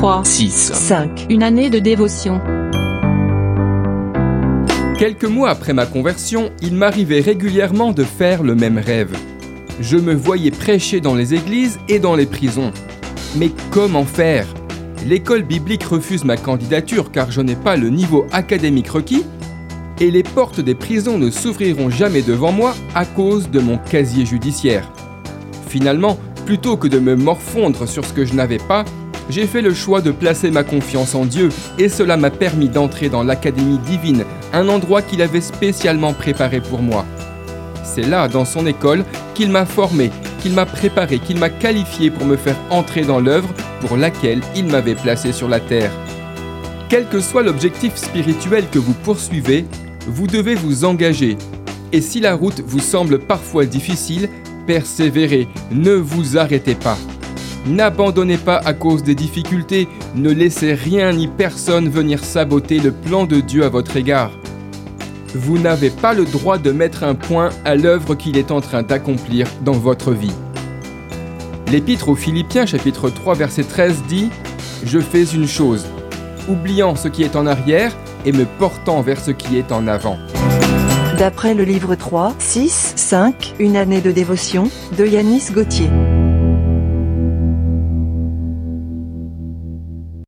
3, 6. 5. Une année de dévotion. Quelques mois après ma conversion, il m'arrivait régulièrement de faire le même rêve. Je me voyais prêcher dans les églises et dans les prisons. Mais comment faire? L'école biblique refuse ma candidature car je n'ai pas le niveau académique requis et les portes des prisons ne s'ouvriront jamais devant moi à cause de mon casier judiciaire. Finalement, plutôt que de me morfondre sur ce que je n'avais pas, j'ai fait le choix de placer ma confiance en Dieu et cela m'a permis d'entrer dans l'Académie divine, un endroit qu'il avait spécialement préparé pour moi. C'est là, dans son école, qu'il m'a formé, qu'il m'a préparé, qu'il m'a qualifié pour me faire entrer dans l'œuvre pour laquelle il m'avait placé sur la terre. Quel que soit l'objectif spirituel que vous poursuivez, vous devez vous engager. Et si la route vous semble parfois difficile, persévérez, ne vous arrêtez pas. N'abandonnez pas à cause des difficultés, ne laissez rien ni personne venir saboter le plan de Dieu à votre égard. Vous n'avez pas le droit de mettre un point à l'œuvre qu'il est en train d'accomplir dans votre vie. L'épître aux Philippiens chapitre 3 verset 13 dit ⁇ Je fais une chose, oubliant ce qui est en arrière et me portant vers ce qui est en avant. D'après le livre 3, 6, 5, Une année de dévotion, de Yanis Gauthier.